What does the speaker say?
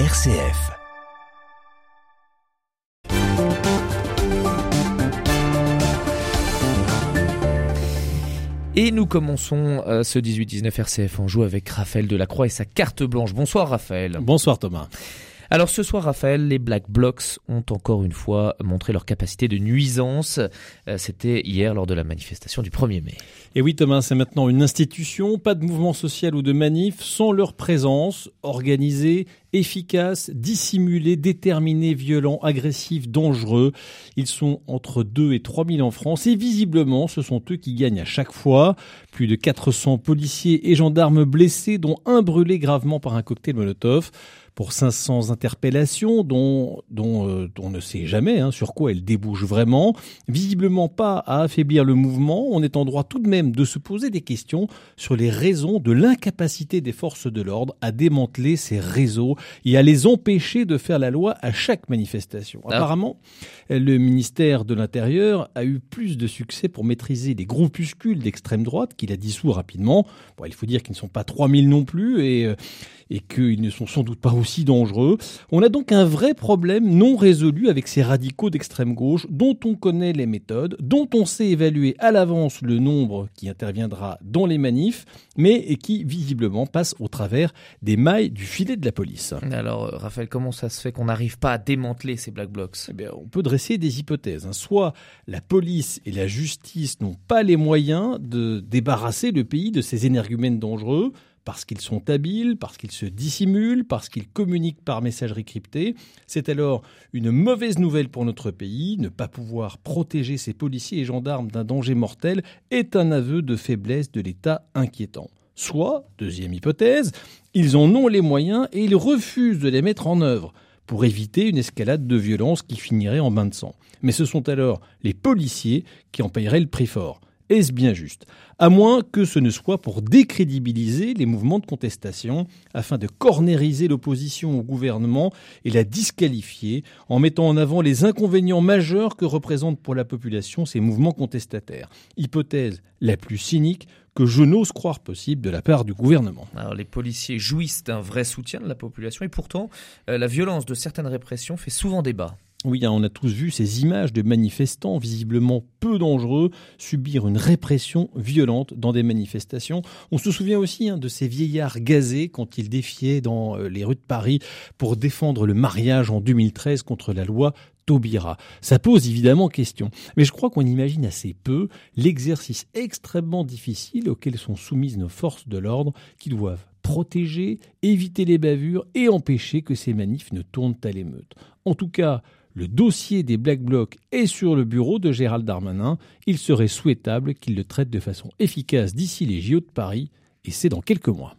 RCF. Et nous commençons euh, ce 18-19 RCF en joue avec Raphaël Delacroix et sa carte blanche. Bonsoir Raphaël. Bonsoir Thomas. Alors ce soir, Raphaël, les Black Blocs ont encore une fois montré leur capacité de nuisance. Euh, c'était hier lors de la manifestation du 1er mai. Et oui Thomas, c'est maintenant une institution, pas de mouvement social ou de manif sans leur présence, organisée, efficace, dissimulée, déterminée, violent, agressif, dangereux. Ils sont entre 2 et 3 000 en France et visiblement ce sont eux qui gagnent à chaque fois. Plus de 400 policiers et gendarmes blessés dont un brûlé gravement par un cocktail Molotov pour 500 interpellations dont, dont, euh, on ne sait jamais hein, sur quoi elles débouchent vraiment, visiblement pas à affaiblir le mouvement, on est en droit tout de même de se poser des questions sur les raisons de l'incapacité des forces de l'ordre à démanteler ces réseaux et à les empêcher de faire la loi à chaque manifestation. Ah. Apparemment, le ministère de l'Intérieur a eu plus de succès pour maîtriser des groupuscules d'extrême droite qu'il a dissous rapidement. Bon, il faut dire qu'ils ne sont pas 3000 non plus et, euh, et qu'ils ne sont sans doute pas aussi dangereux. On a donc un vrai problème non résolu avec ces radicaux d'extrême gauche dont on connaît les méthodes, dont on sait évaluer à l'avance le nombre qui interviendra dans les manifs, mais qui visiblement passe au travers des mailles du filet de la police. Alors euh, Raphaël, comment ça se fait qu'on n'arrive pas à démanteler ces black blocs? Eh bien, On peut dresser des hypothèses. Hein. Soit la police et la justice n'ont pas les moyens de débarrasser le pays de ces énergumènes dangereux, parce qu'ils sont habiles, parce qu'ils se dissimulent, parce qu'ils communiquent par messagerie cryptée. C'est alors une mauvaise nouvelle pour notre pays. Ne pas pouvoir protéger ses policiers et gendarmes d'un danger mortel est un aveu de faiblesse de l'État inquiétant. Soit, deuxième hypothèse, ils en ont les moyens et ils refusent de les mettre en œuvre pour éviter une escalade de violence qui finirait en bain de sang. Mais ce sont alors les policiers qui en paieraient le prix fort. Est-ce bien juste? À moins que ce ne soit pour décrédibiliser les mouvements de contestation, afin de cornériser l'opposition au gouvernement et la disqualifier en mettant en avant les inconvénients majeurs que représentent pour la population ces mouvements contestataires. Hypothèse la plus cynique que je n'ose croire possible de la part du gouvernement. Les policiers jouissent d'un vrai soutien de la population et pourtant euh, la violence de certaines répressions fait souvent débat. Oui, hein, on a tous vu ces images de manifestants visiblement peu dangereux subir une répression violente dans des manifestations. On se souvient aussi hein, de ces vieillards gazés quand ils défiaient dans euh, les rues de Paris pour défendre le mariage en 2013 contre la loi Taubira. Ça pose évidemment question, mais je crois qu'on imagine assez peu l'exercice extrêmement difficile auquel sont soumises nos forces de l'ordre qui doivent protéger, éviter les bavures et empêcher que ces manifs ne tournent à l'émeute. En tout cas, le dossier des Black Blocs est sur le bureau de Gérald Darmanin. Il serait souhaitable qu'il le traite de façon efficace d'ici les JO de Paris, et c'est dans quelques mois.